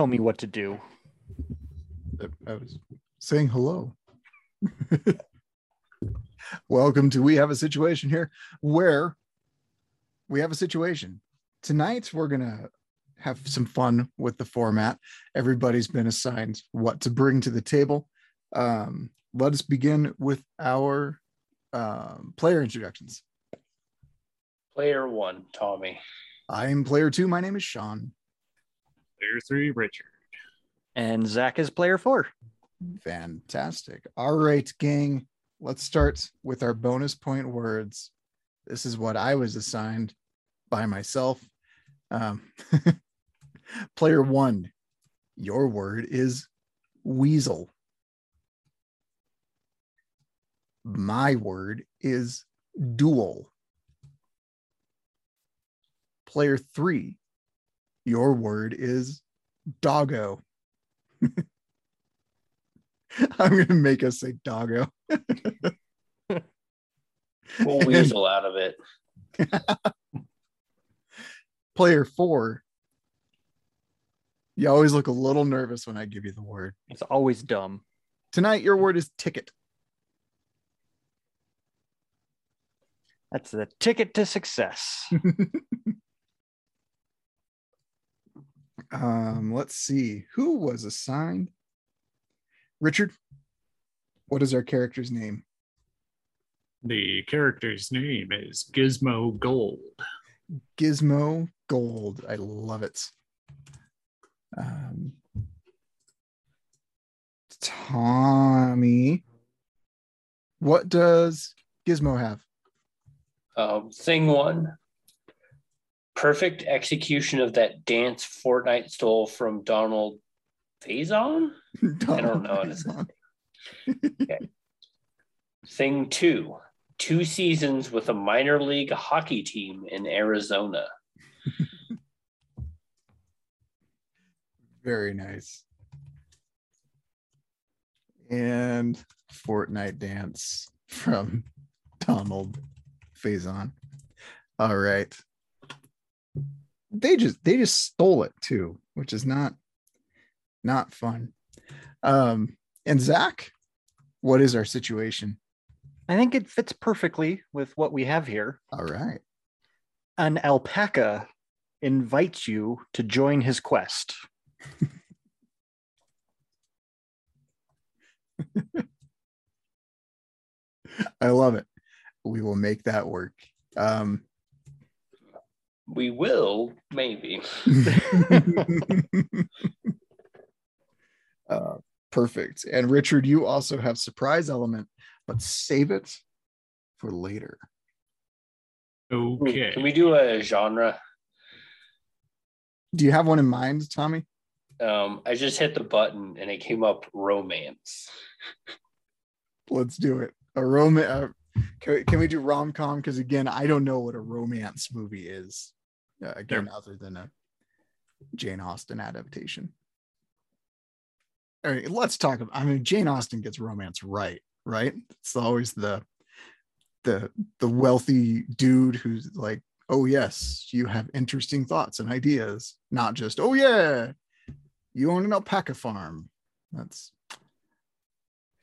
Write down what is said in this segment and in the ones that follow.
tell me what to do. I was saying hello. Welcome to We Have a Situation here, where we have a situation. Tonight, we're going to have some fun with the format. Everybody's been assigned what to bring to the table. Um, let us begin with our um, player introductions. Player one, Tommy. I'm player two. My name is Sean. Player three, Richard. And Zach is player four. Fantastic. All right, gang. Let's start with our bonus point words. This is what I was assigned by myself. Um, player one, your word is weasel. My word is dual. Player three, your word is doggo. I'm going to make us say doggo. We'll weasel out of it. Player four, you always look a little nervous when I give you the word. It's always dumb. Tonight, your word is ticket. That's the ticket to success. Um, let's see who was assigned. Richard, what is our character's name? The character's name is Gizmo Gold. Gizmo Gold. I love it. Um, Tommy, what does Gizmo have? Um, thing one, perfect execution of that dance Fortnite stole from Donald Faison. I don't know what it's okay. Thing two, two seasons with a minor league hockey team in Arizona. Very nice. And Fortnite dance from Donald Faison. All right. They just they just stole it too, which is not not fun. Um and Zach, what is our situation? I think it fits perfectly with what we have here. All right. An alpaca invites you to join his quest. I love it. We will make that work. Um, We will, maybe. uh, perfect. And Richard, you also have surprise element, but save it for later. Okay. Can we do a genre? Do you have one in mind, Tommy? Um, I just hit the button and it came up romance. Let's do it. A romance Uh, can, we, can we do rom com? Because again, I don't know what a romance movie is. Uh, again, other than a Jane Austen adaptation. All right, let's talk about. I mean, Jane Austen gets romance right, right? It's always the the the wealthy dude who's like, "Oh yes, you have interesting thoughts and ideas," not just, "Oh yeah, you own an alpaca farm." That's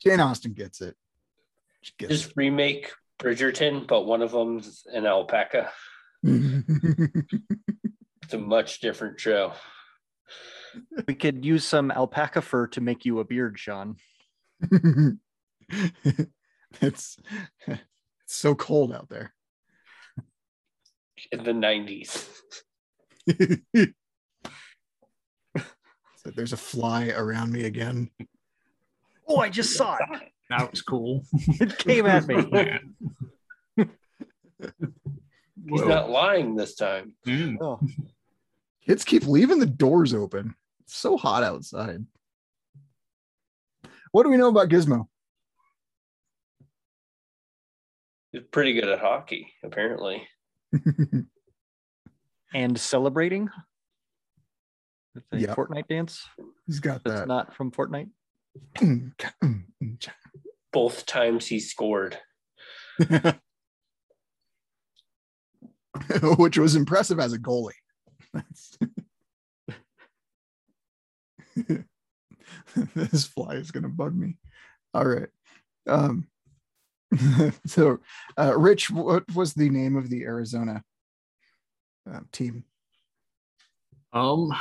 Jane Austen gets it. Gets Just remake Bridgerton, but one of them's an alpaca. It. It's a much different show. We could use some alpaca fur to make you a beard, Sean. it's it's so cold out there. In the 90s. So there's a fly around me again. Oh, I just saw it. That was cool. It came at me. Man. He's Whoa. not lying this time. Mm. Oh, Kids keep leaving the doors open. It's so hot outside. What do we know about Gizmo? He's pretty good at hockey, apparently. and celebrating with a Yeah. Fortnite dance. He's got That's that. not from Fortnite. Both times he scored. which was impressive as a goalie. This fly is gonna bug me. All right. Um, so, uh, Rich, what was the name of the Arizona uh, team? Um,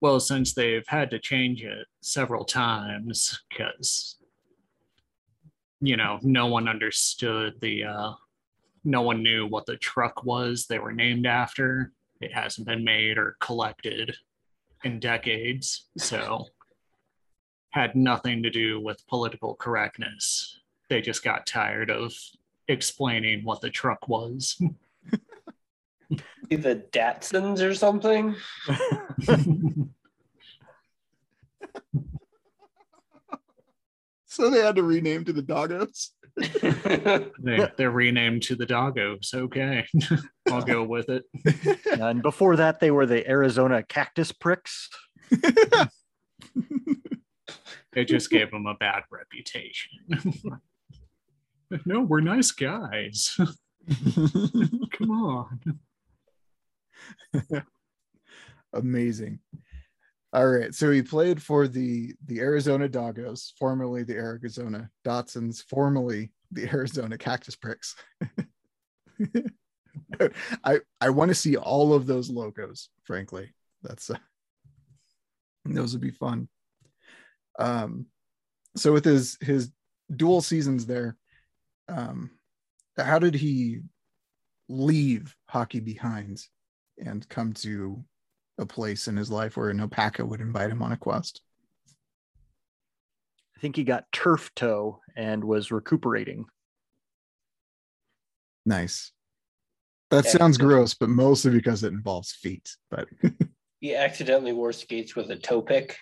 well, since they've had to change it several times because, you know, no one understood the, uh, no one knew what the truck was they were named after. It hasn't been made or collected in decades. So, had nothing to do with political correctness. They just got tired of explaining what the truck was. The Datsuns or something. So they had to rename to the Doggos. they, they're renamed to the Doggos. Okay, I'll go with it. and before that, they were the Arizona Cactus Pricks. It just gave them a bad reputation. no, we're nice guys. Come on. Amazing. All right. So he played for the the Arizona Doggos, formerly the Arizona Datsuns, formerly the Arizona Cactus Pricks. I I want to see all of those logos, frankly. That's uh, those would be fun. Um so with his his dual seasons there, um how did he leave hockey behind and come to a place in his life where an alpaca would invite him on a quest. I think he got turf toe and was recuperating. Nice. That Yeah, sounds gross, but mostly because it involves feet. But he accidentally wore skates with a toe pick,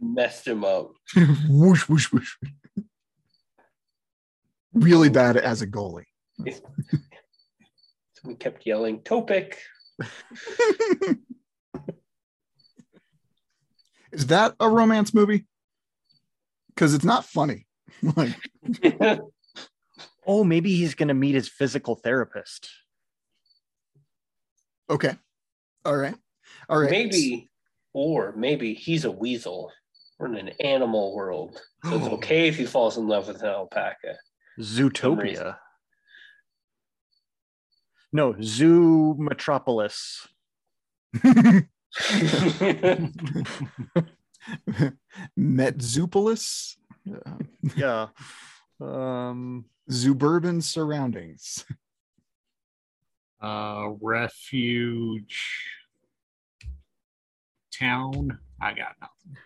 messed him up. whoosh, whoosh, whoosh. Really oh. bad as a goalie. So we kept yelling, Topic. Is that a romance movie? Because it's not funny. like, Oh, maybe he's going to meet his physical therapist. okay. All right. All right. maybe, or maybe he's a weasel. We're in an animal world. So it's oh. okay if he falls in love with an alpaca. Zootopia. No, Zoo Metropolis. Metzopolis, uh, Yeah. Um, suburban surroundings. Uh, refuge town. I got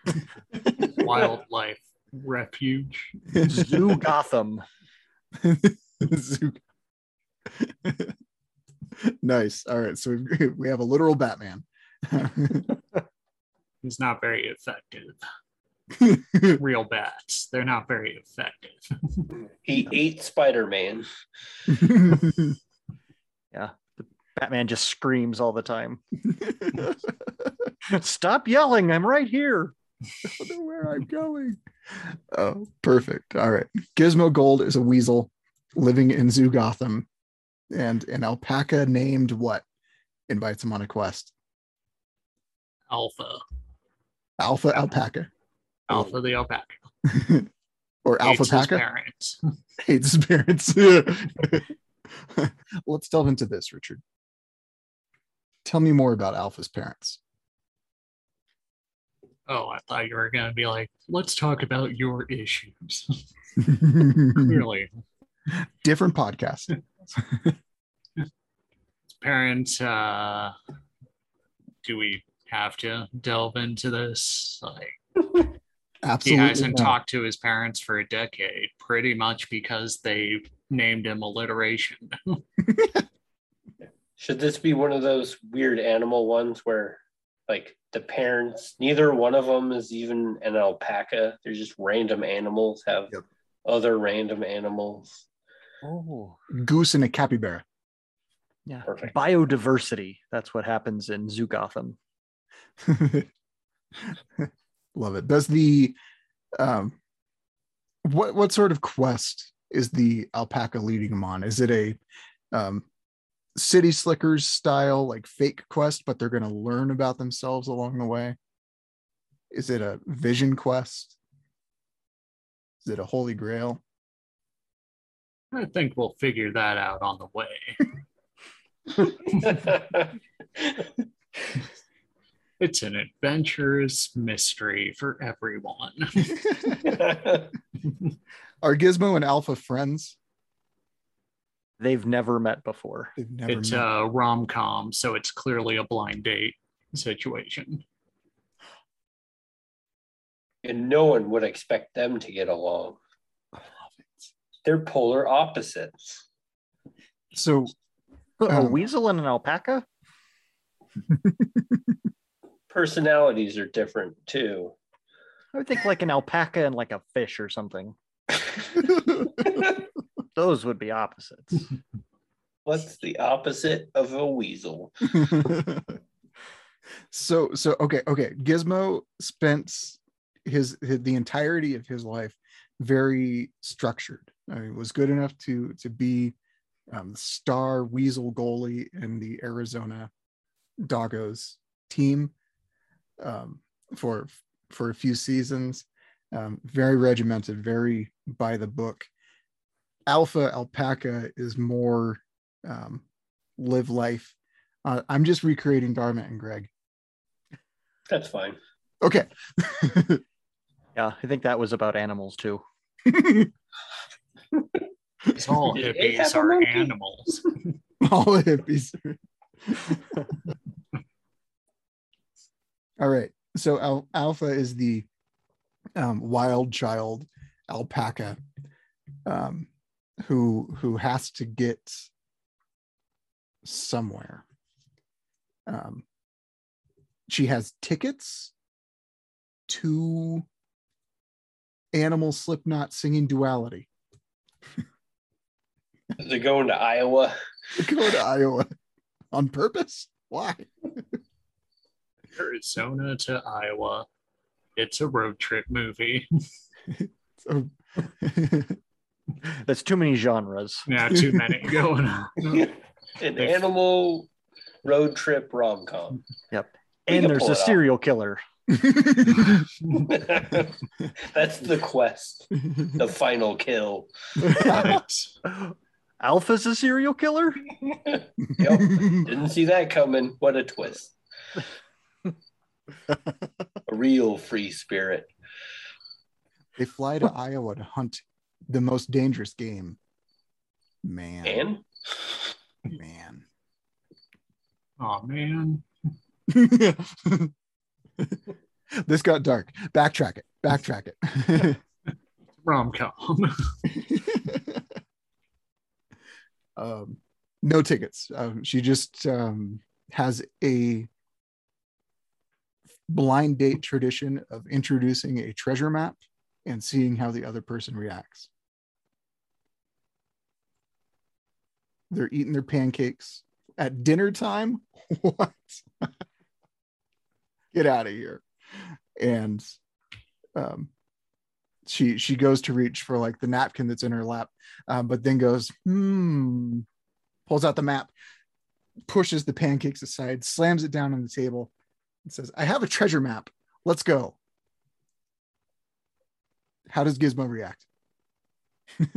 nothing. Wildlife refuge. Zoo Gotham. Zoo- nice. All right. So we we have a literal Batman. He's not very effective. Real bats. They're not very effective. he ate Spider Man. Yeah. The Batman just screams all the time. Stop yelling. I'm right here. I don't know where I'm going. Oh, perfect. All right. Gizmo Gold is a weasel living in Zoo Gotham, and an alpaca named what invites him on a quest? Alpha. Alpha alpaca Alpha the alpaca. or Hates alpha his paca parents. hates his parents. Let's delve into this, Richard. Tell me more about Alpha's parents. Oh, I thought you were gonna be like, let's talk about your issues. Clearly, Different podcast. parents. Uh, do we have to delve into this? Like, he hasn't not. talked to his parents for a decade, pretty much because they named him alliteration. Should this be one of those weird animal ones where, like, the parents, neither one of them is even an alpaca? They're just random animals, have Yep. other random animals. Oh, Goose and a capybara. yeah. Perfect. Biodiversity. That's what happens in Zoo Gotham. Love it. Does the um what what sort of quest is the alpaca leading them on? Is it a um, city slickers style like fake quest, but they're going to learn about themselves along the way? Is it a vision quest? Is it a holy grail? I think we'll figure that out on the way. It's an adventurous mystery for everyone. Are Gizmo and Alpha friends? They've never met before. Never it's met. a rom com, so it's clearly a blind date situation. and no one would expect them to get along. I love it. They're polar opposites. So a Um, weasel and an alpaca? Personalities are different too. I would think like an alpaca and like a fish or something. Those would be opposites. What's the opposite of a weasel? so so okay okay gizmo spent his, his the entirety of his life very structured I mean, was good enough to to be um, star weasel goalie in the arizona doggos team um, for for a few seasons um, very regimented very by the book alpha alpaca is more um, live life uh, i'm just recreating dharma and greg That's fine. Okay. Yeah, I think that was about animals too. It's all Did they have hippies are monkey? animals. All hippies. All right. So Al- Alpha is the um, wild child alpaca um, who who has to get somewhere. Um, she has tickets to Animal Slipknot singing duality. They're going to Iowa. Go to Iowa on purpose. Why? Arizona to Iowa. It's a road trip movie. So That's too many genres. Yeah, too many going on. An They- animal road trip rom com. We And there's pull a it off. serial killer. That's the quest, the final kill. Alpha's a serial killer? Yep. Didn't see that coming. What a twist. a real free spirit. they fly to Iowa to hunt the most dangerous game. Man, And man. Oh man. this got dark. Backtrack it. Backtrack it. Rom com. um, no tickets. Um, she just um, has a blind date tradition of introducing a treasure map and seeing how the other person reacts. They're eating their pancakes at dinner time. What? Get out of here. And um, she she goes to reach for like the napkin that's in her lap, um, but then goes, hmm, pulls out the map, pushes the pancakes aside, slams it down on the table, and says, I have a treasure map. Let's go. How does Gizmo react?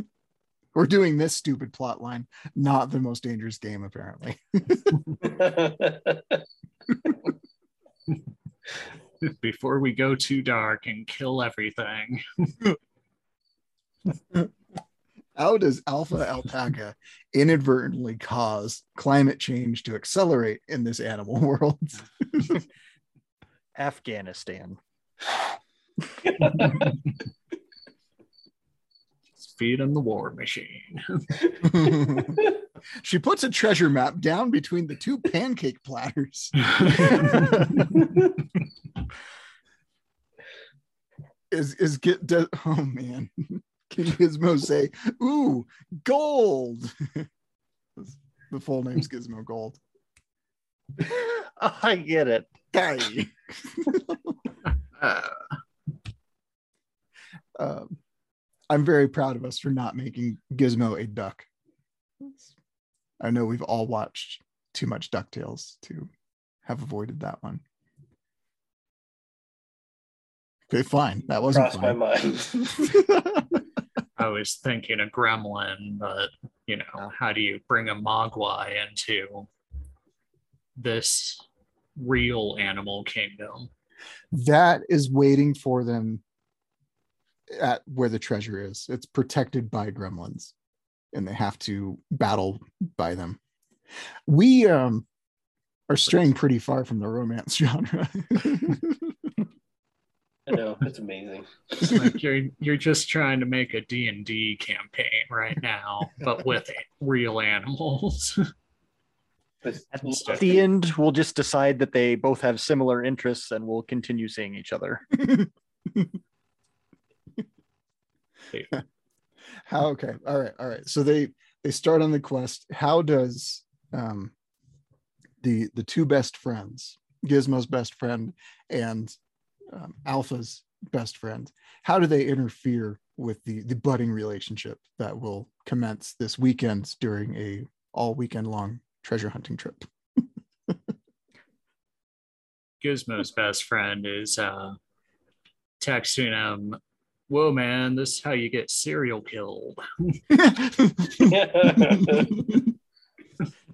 We're doing this stupid plot line, not the most dangerous game, apparently. Before we go too dark and kill everything. How does Alpha Alpaca inadvertently cause climate change to accelerate in this animal world? Afghanistan. Feed in the war machine. she puts a treasure map down between the two pancake platters. Is is get does, oh man. Can Gizmo say, ooh, gold? the full name's Gizmo Gold. I get it. Hey. Uh, um, I'm very proud of us for not making Gizmo a duck. I know we've all watched too much DuckTales to have avoided that one. Okay, fine. That wasn't Crossed my mind. I was thinking a gremlin, but you know, Yeah. how do you bring a mogwai into this real animal kingdom? that is waiting for them at where the treasure is. It's protected by gremlins and they have to battle by them. We um are straying pretty far from the romance genre. I know it's amazing. Like you're you're just trying to make a D&D campaign right now, but with real animals. With At the end, we'll just decide that they both have similar interests and we'll continue seeing each other. How okay. All right. All right. So they they start on the quest. How does um the the two best friends, Gizmo's best friend and um, Alpha's best friend, how do they interfere with the the budding relationship that will commence this weekend during a all weekend long treasure hunting trip? Gizmo's best friend is uh texting him, Whoa man, this is how you get serial killed.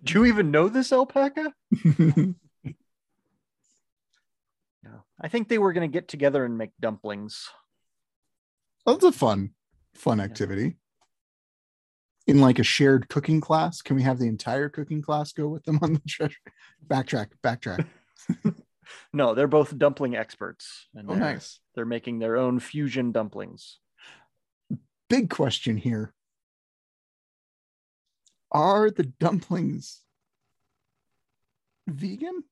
Do you even know this alpaca? Yeah. I think they were going to get together and make dumplings. That's a fun, fun activity. In like a shared cooking class, can we have the entire cooking class go with them on the treasure? Backtrack, backtrack. No, they're both dumpling experts. And Oh, they're, nice. They're making their own fusion dumplings. Big question here. Are the dumplings vegan?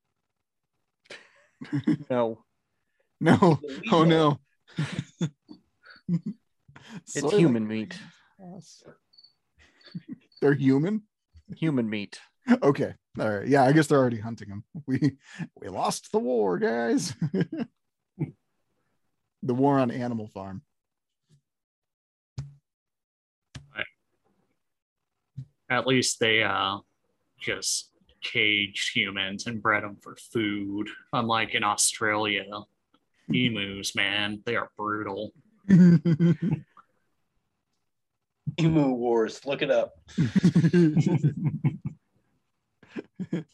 No, No. Oh no. it's human meat. Yes. They're human? Human meat. Okay. All right. Yeah, I guess they're already hunting them. We we lost the war, guys. the war on Animal Farm. At least they uh just caged humans and bred them for food. Unlike in Australia, emus, man, they are brutal. Emu Wars. Look it up.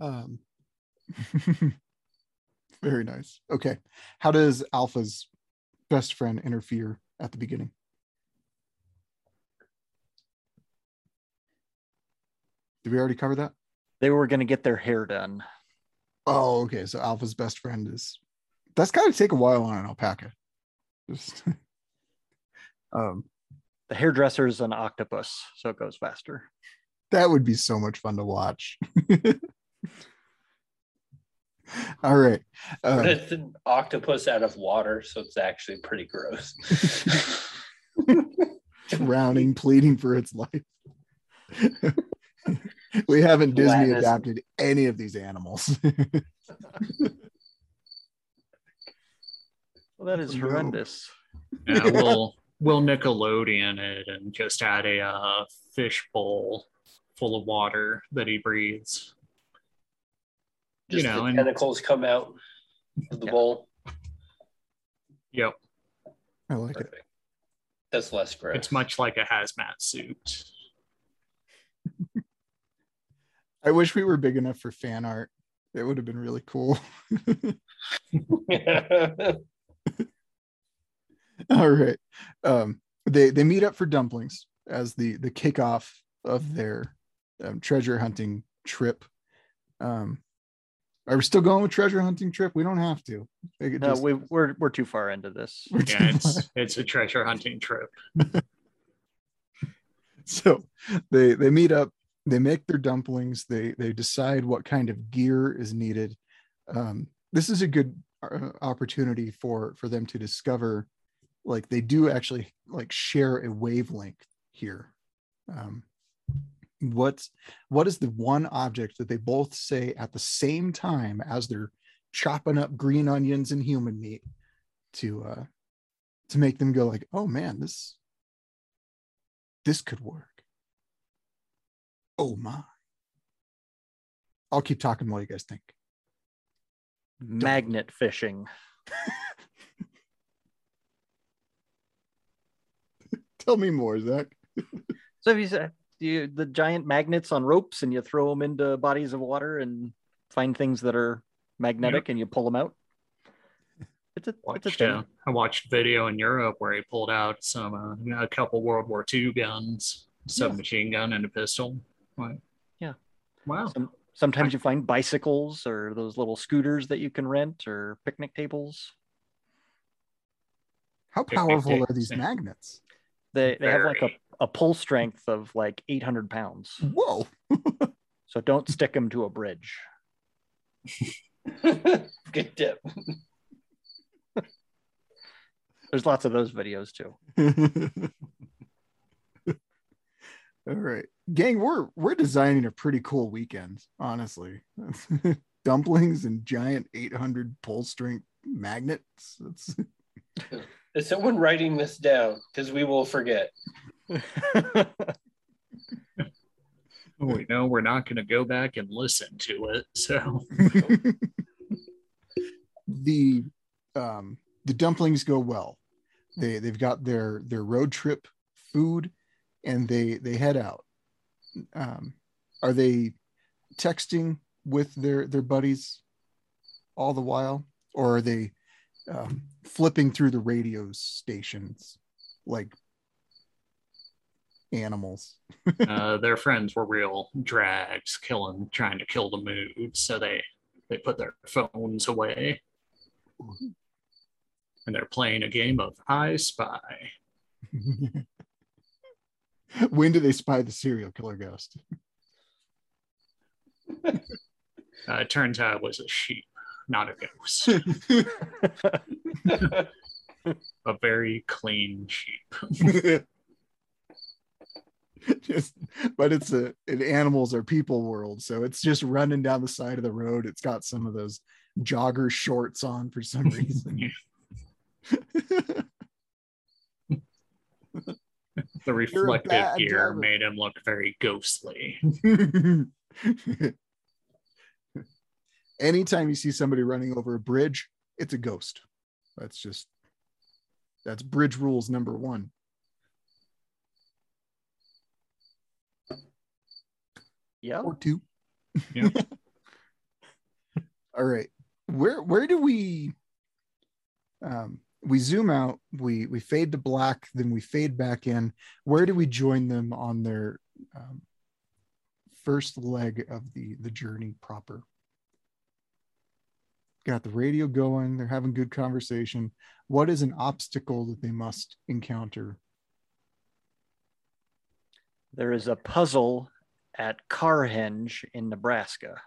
um, very nice. Okay. How does Alpha's best friend interfere at the beginning? Did we already cover that? They were going to get their hair done. Oh, okay. So Alpha's best friend is that's gotta take a while on an alpaca. Just um The hairdresser's an octopus, so it goes faster. That would be so much fun to watch. All right. But Uh, it's an octopus out of water, so it's actually pretty gross. drowning, pleading for its life. we haven't Disney Gladness. adapted any of these animals. Well, that is no. horrendous. Yeah, we'll we'll Nickelodeon it and just add a uh, fish bowl full of water that he breathes. Just You know, the and- tentacles come out of the Yeah. bowl. Yep, I like it. That's less gross. it's much like a hazmat suit. I wish we were big enough for fan art. It would have been really cool. All right. Um, they they meet up for dumplings as the the kickoff of their um, treasure hunting trip. Um, are we still going with treasure hunting trip? We don't have to. No, just- we, we're we're too far into this. Yeah, too it's it's a treasure hunting trip. so they they meet up they make their dumplings they they decide what kind of gear is needed um, this is a good uh, opportunity for for them to discover like they do actually like share a wavelength here um, what's what is the one object that they both say at the same time as they're chopping up green onions and human meat to uh to make them go like, "Oh man, this this could work." Oh my. I'll keep talking while you guys think. Magnet fishing. Tell me more, Zach. So if you say you the giant magnets on ropes and you throw them into bodies of water and find things that are magnetic and you pull them out. It's a it's a uh, I watched a video in Europe where he pulled out some uh, a couple World War II guns, submachine gun and a pistol. Like, Yeah. Wow. Some, sometimes you find bicycles or those little scooters that you can rent or picnic tables. How Picnic powerful are these magnets? They they have like a, Very. A pull strength of like 800 pounds. Whoa. So don't stick them to a bridge. Good tip. There's lots of those videos too. All right. Gang, we're we're designing a pretty cool weekend, honestly. Dumplings and giant 800 pull strength magnets. That's Is someone writing this down? Because we will forget. We know we're not going to go back and listen to it. So the um the dumplings go well. They they've got their their road trip food and they they head out. Um are they texting with their their buddies all the while or are they um, flipping through the radio stations like animals? uh, their friends were real drags, killing, trying to kill the mood. So they they put their phones away, and they're playing a game of I Spy. when do they spy the serial killer ghost? Uh, it turns out it was a sheep, not a ghost. a very clean sheep. just but it's a an animals or people world. So it's just running down the side of the road. It's got some of those jogger shorts on for some reason. The reflective gear driver. made him look very ghostly. anytime you see somebody running over a bridge it's a ghost. That's just that's bridge rules number one yeah. or two. Yeah. All right. Where where do we um we zoom out, we we fade to black, then we fade back in. Where do we join them on their um, first leg of the the journey proper? Got the radio going, they're having good conversation. What is an obstacle that they must encounter? There is a puzzle at Carhenge in Nebraska.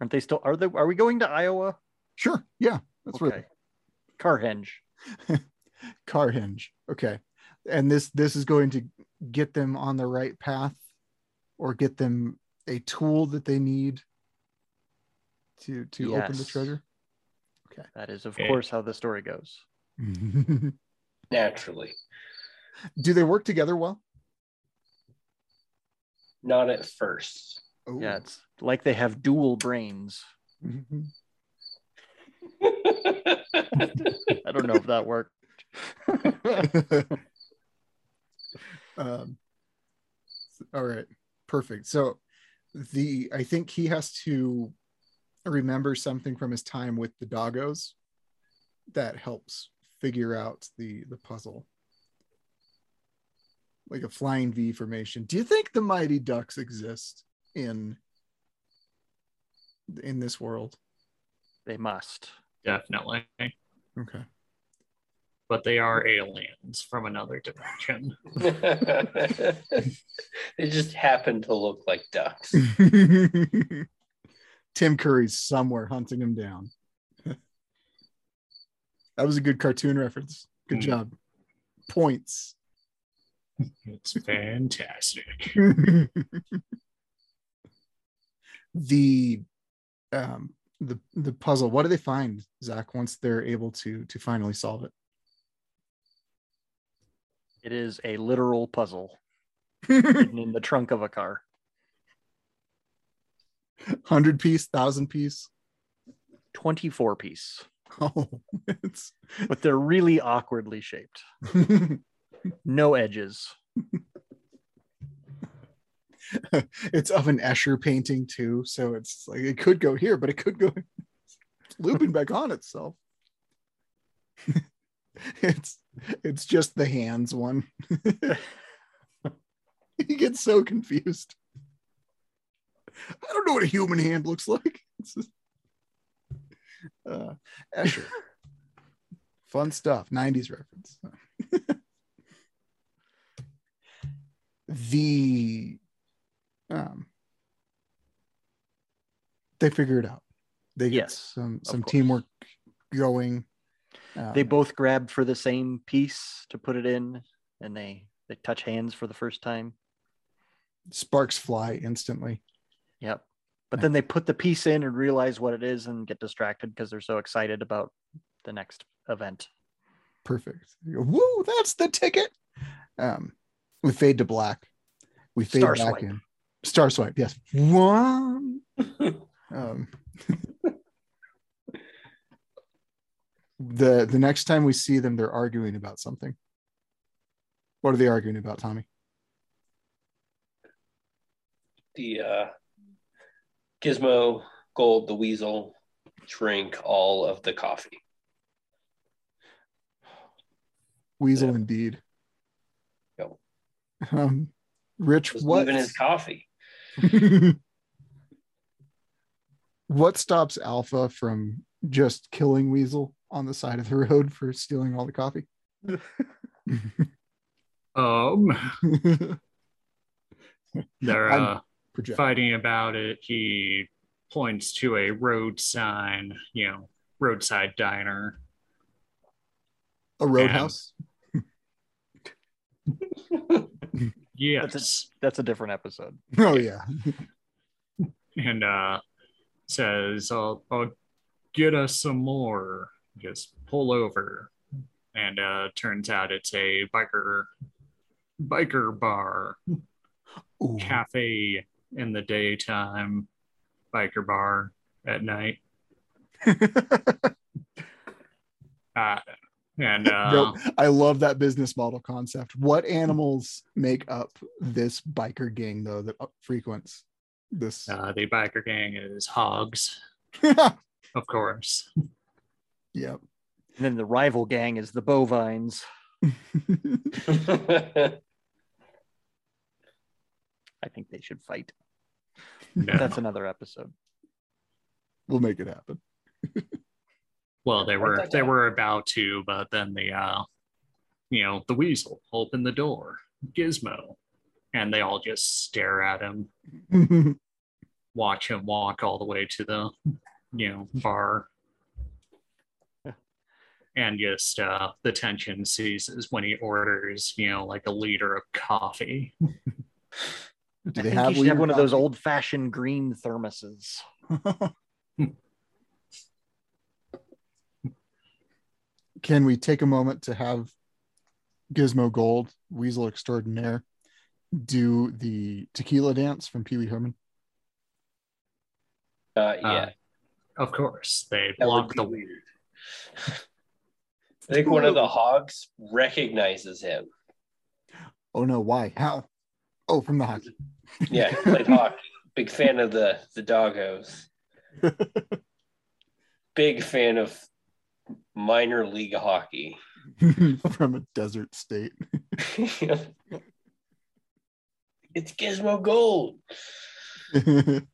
Aren't they still are they are we going to Iowa? Sure. Yeah, that's okay. right. Carhenge. Carhenge. okay and this this is going to get them on the right path or get them a tool that they need to to open the treasure. Okay, That is of Okay. course how the story goes. Naturally, do they work together well Not at first. oh. Yeah, it's like they have dual brains. Mhm. I don't know if that worked. um, all right perfect so the i think he has to remember something from his time with the doggos that helps figure out the the puzzle like a flying v formation do you think the mighty ducks exist in in this world they must. Definitely. okay But they are aliens from another dimension. they just happen to look like ducks. Tim Curry's somewhere hunting him down. that was a good cartoon reference. Good Mm. job. Points. It's fantastic. the um the the puzzle. What do they find, Zach, once they're able to to finally solve it? It is a literal puzzle hidden in the trunk of a car. Hundred piece, thousand piece. 24 piece, Oh, it's but they're really awkwardly shaped. No edges. it's of an Escher painting too, so it's like it could go here, but it could go looping back on itself. it's it's just the hands one. he gets so confused. I don't know what a human hand looks like. It's just, uh, Escher. Fun stuff. 90s reference. The um they figure it out. They get Yes, some some teamwork going. They Um, both grab for the same piece to put it in, and they they touch hands for the first time. sparks fly instantly. Yep. But then they put the piece in and realize what it is and get distracted because they're so excited about the next event. Perfect. Go, Woo, that's the ticket. Um, we fade to black. We fade Star back swipe. in. Star swipe, yes. One. um, the the next time we see them, they're arguing about something. What are they arguing about, Tommy? the uh, Gizmo, Gold, the Weasel drink all of the coffee. Weasel Yeah. indeed. Yep. Um, Rich, Was what leaving his coffee. what stops Alpha from just killing Weasel on the side of the road for stealing all the coffee? Um, they're uh, fighting about it. He points to a road sign, you know, roadside diner. A roadhouse. Yes. That's a different episode. Oh yeah. and uh says I'll, I'll get us some more just pull over and uh turns out it's a biker biker bar Ooh. cafe in the daytime biker bar at night uh, and uh Nope. I love that business model concept. What animals make up this biker gang though that frequents this? uh, the biker gang is hogs of course yep. And then the rival gang is the bovines. I think they should fight. No. That's another episode. we'll make it happen. Well, they were they were about to, but then the uh you know, the weasel opened the door, Gizmo, and they all just stare at him, watch him walk all the way to the you know, bar. And just uh the tension ceases when he orders, you know, like a liter of coffee. Do I they think have you have Leader one of those old fashioned green thermoses. Can we take a moment to have Gizmo Gold, Weasel Extraordinaire, do the tequila dance from Pee Wee Herman? Uh, yeah, Uh, Of course, they that block the weird. I think one of the hogs recognizes him. Oh no, why? How? Oh, from the hockey. Yeah, he played hockey. Big fan of the the doggos. Big fan of minor league hockey. from a desert state. it's Gizmo Gold.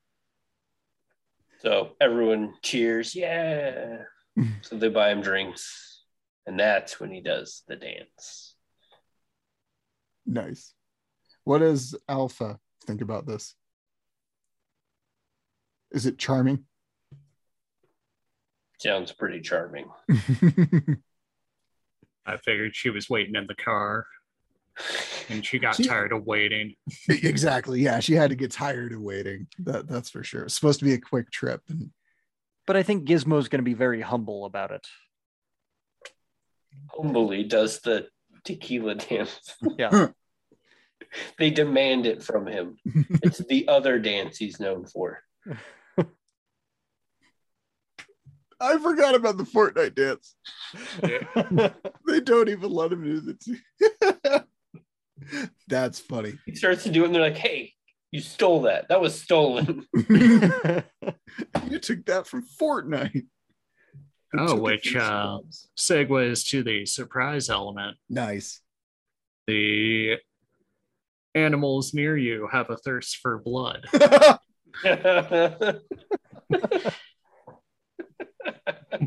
So everyone cheers, yeah. So they buy him drinks, and that's when he does the dance. nice. What does Alpha think about this? Is it charming? Sounds pretty charming. I figured she was waiting in the car and she got She- tired of waiting. exactly. Yeah, she had to get tired of waiting. That that's for sure. It's supposed to be a quick trip, and But I think Gizmo's going to be very humble about it. Humbly does the tequila dance. Yeah. they demand it from him. It's the other dance he's known for. I forgot about the Fortnite dance. They don't even let him do the. That's funny. He starts to do it, and they're like, "Hey, you stole that. That was stolen." You took that from Fortnite. Oh, which uh, segues to the surprise element. nice. The animals near you have a thirst for blood.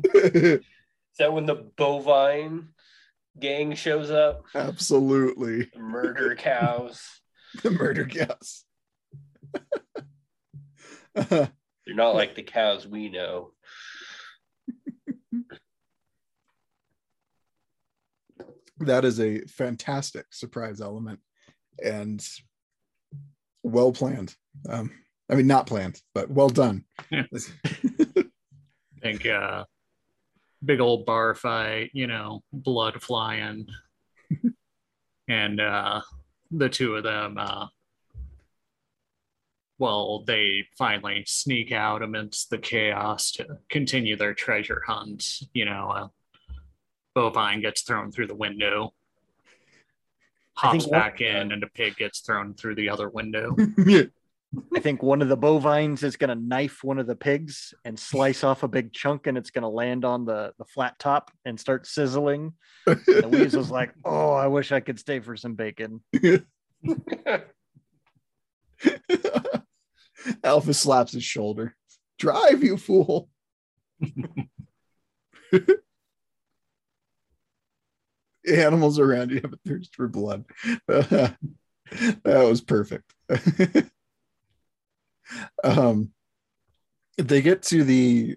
Is that when the bovine gang shows up? Absolutely. The murder cows. The murder gas. They're not like the cows we know. that is a fantastic surprise element and well planned. Um, I mean, not planned, but well done. Yeah. think uh big old bar fight, you know, blood flying. and uh the two of them uh well, they finally sneak out amidst the chaos to continue their treasure hunt. You know, uh, bovine gets thrown through the window, hops back in, and a pig gets thrown through the other window. I think one of the bovines is going to knife one of the pigs and slice off a big chunk, and it's going to land on the, the flat top and start sizzling. And the weasel's like, "Oh, I wish I could stay for some bacon." Alpha slaps his shoulder. Drive, you fool. Animals around you have a thirst for blood. that was perfect. Um, they get to the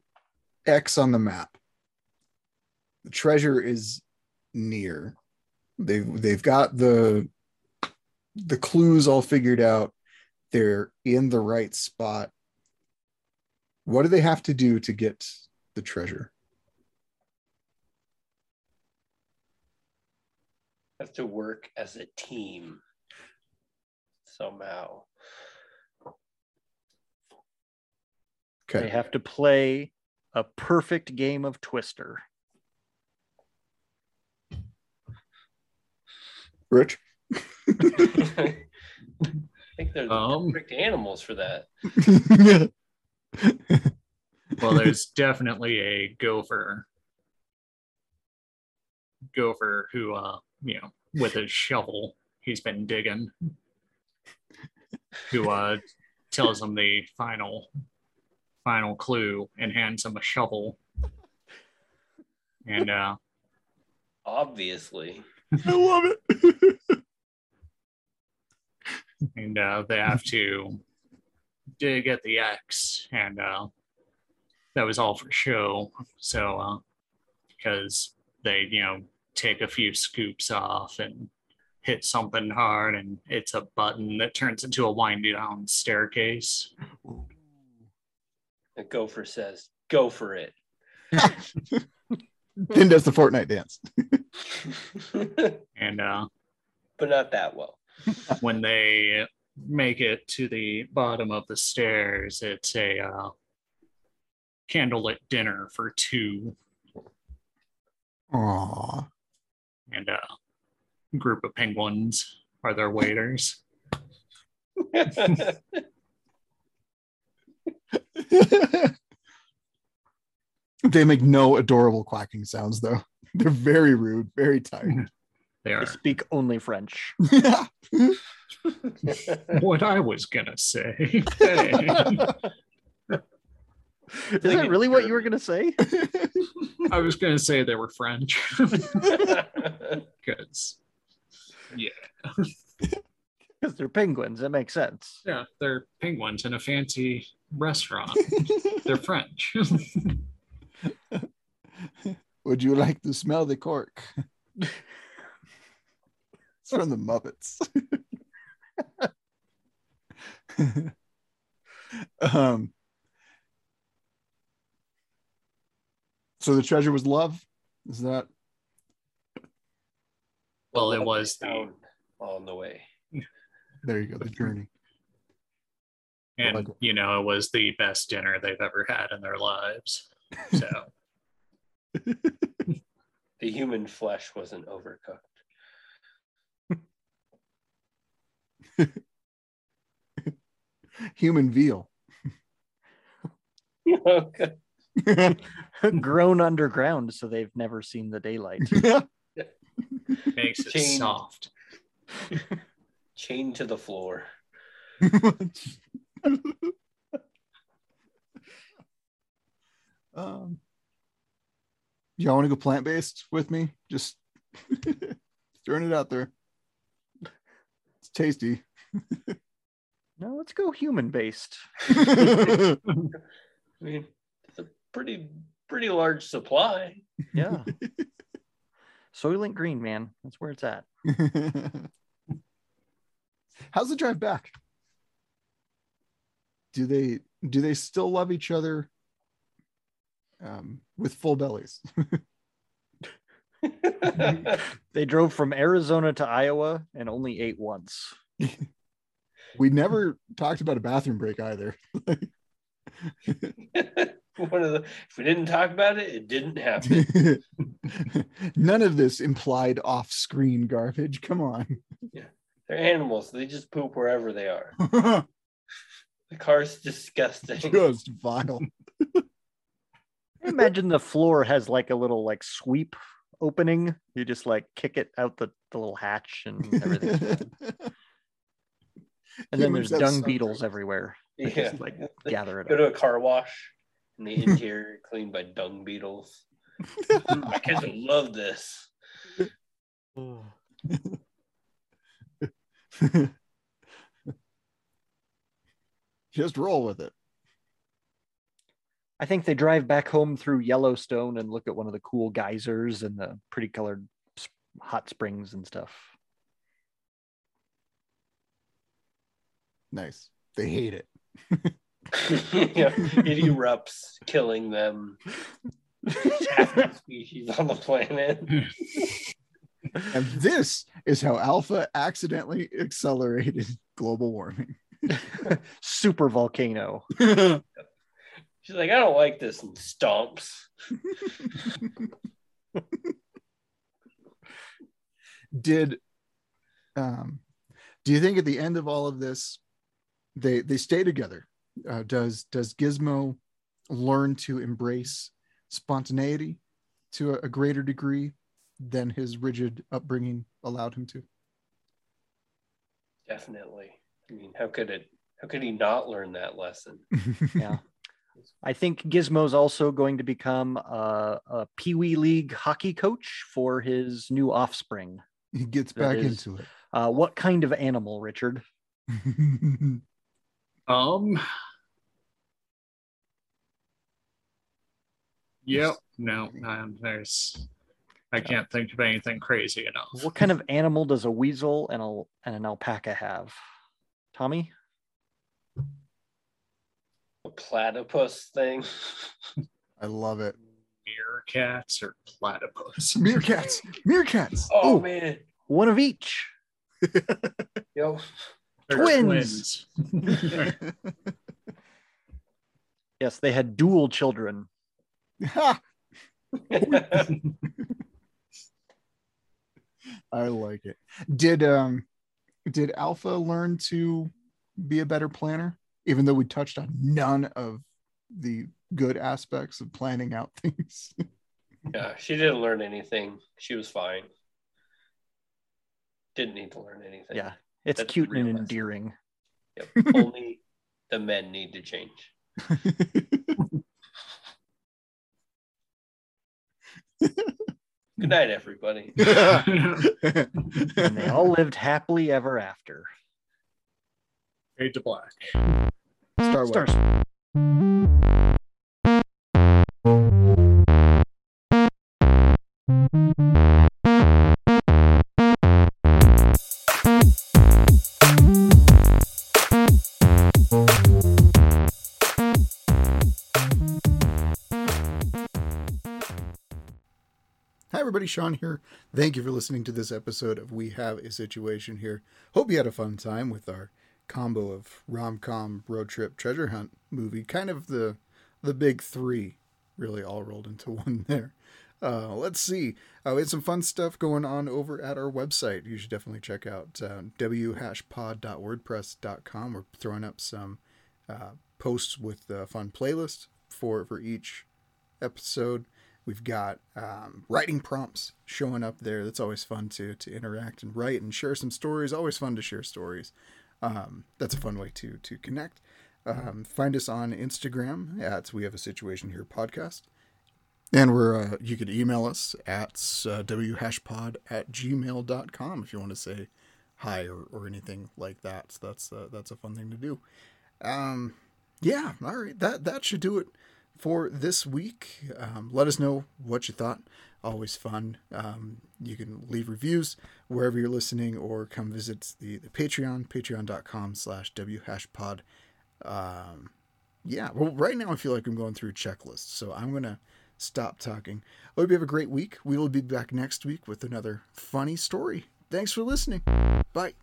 X on the map. The treasure is near. They've they've got the the clues all figured out. They're in the right spot. What do they have to do to get the treasure? Have to work as a team somehow. They have to play a perfect game of Twister. Rich? I think they're the Um. perfect animals for that. well, there's definitely a gopher. Gopher who, uh, you know, with his shovel, he's been digging. Who uh tells him the final, final clue and hands him a shovel. And uh, Obviously. I love it. and uh, they have to dig at the X, and uh, that was all for show. So, uh, because they, you know, take a few scoops off and hit something hard, and it's a button that turns into a winding down staircase. The gopher says, go for it. then does the Fortnite dance. And uh, but not that well. when they make it to the bottom of the stairs, it's a uh, candlelit dinner for two Aw. and a group of penguins are their waiters. They make no adorable quacking sounds though. They're very rude, very tired. Mm. They They speak only French. what I was gonna say. Is that really what you were going to say? I was gonna say they were French because yeah, Because they're penguins. That makes sense. yeah, they're penguins in a fancy restaurant. They're French. Would you like to smell the cork? it's from the Muppets. um, So the treasure was love. Is that Well, it was they the on the way. there? You go. The journey. And like you know it was the best dinner they've ever had in their lives. So The human flesh wasn't overcooked. Human veal. Okay. Grown underground, so they've never seen the daylight. makes it Change. soft. Chained to the floor. um, y'all want to go plant based with me? Just throwing it out there. It's tasty. No, let's go human based. I mean, it's a pretty pretty large supply. Yeah. Soylent Green, man. That's where it's at. How's the drive back? Do they do they still love each other um, with full bellies? They drove from Arizona to Iowa and only ate once. We never talked about a bathroom break either. One of the if we didn't talk about it, it didn't happen. None of this implied off-screen garbage. Come on. Yeah. They're animals. They just poop wherever they are. The car's disgusting. Just vile. Imagine the floor has like a little like sweep opening. You just like kick it out the, the little hatch and everything. And then there's dung so beetles everywhere. They Yeah. just like gather it Go up. to a car wash and the interior cleaned by dung beetles. My kids will love this. Just roll with it. I think they drive back home through Yellowstone and look at one of the cool geysers and the pretty colored hot springs and stuff. Nice. They hate it. yeah, it erupts, killing them. Half the species on the planet. And this is how Alpha accidentally accelerated global warming. Super volcano. She's like, I don't like this, and stomps. Did um do you think at the end of all of this they they stay together? Uh, does does Gizmo learn to embrace spontaneity to a, a greater degree than his rigid upbringing allowed him to? Definitely. I mean, how could it? How could he not learn that lesson? Yeah. I think Gizmo's also going to become a, a Pee Wee League hockey coach for his new offspring. he gets back is- into it. Uh, what kind of animal, Richard? Um. Yep. No, no, there's. I can't think of anything crazy enough. What kind of animal does a weasel and, a, and an alpaca have? Tommy? A platypus thing. I love it. Meerkats or platypus? Meerkats, meerkats. Oh, Oh, man. One of each. Yo, They're Twins. twins. Yes, they had dual children. I like it. Did um did Alpha learn to be a better planner? Even though we touched on none of the good aspects of planning out things. yeah, she didn't learn anything. She was fine. Didn't need to learn anything. Yeah, it's That's cute and endearing. Yep. Only the men need to change. Good night, everybody. And they all lived happily ever after. Fade to black. Star Wars. Stars. Everybody. Sean here. Thank you for listening to this episode of We Have a Situation Here. Hope you had a fun time with our combo of rom com, road trip, treasure hunt movie. Kind of the the big three, really all rolled into one there. Uh, let's see. Uh, we had some fun stuff going on over at our website. You should definitely check out uh, whashpod.wordpress.com. We're throwing up some uh, posts with fun playlist for for each episode. We've got um, writing prompts showing up there. That's always fun to to interact and write and share some stories. Always fun to share stories. Um, that's a fun way to to connect. Um, find us on Instagram at We Have a Situation Here podcast. And we're uh, you could email us at uh, whashpod at gmail.com if you want to say hi or, or anything like that. So that's uh, that's a fun thing to do. Um, yeah, all right. That that should do it for this week. Um, let us know what you thought. Always fun. Um, you can leave reviews wherever you're listening or come visit the, the Patreon, patreon.com slash whashpod. Um, yeah, well, right now I feel like I'm going through checklists, so I'm going to stop talking. I hope you have a great week. We will be back next week with another funny story. Thanks for listening. Bye.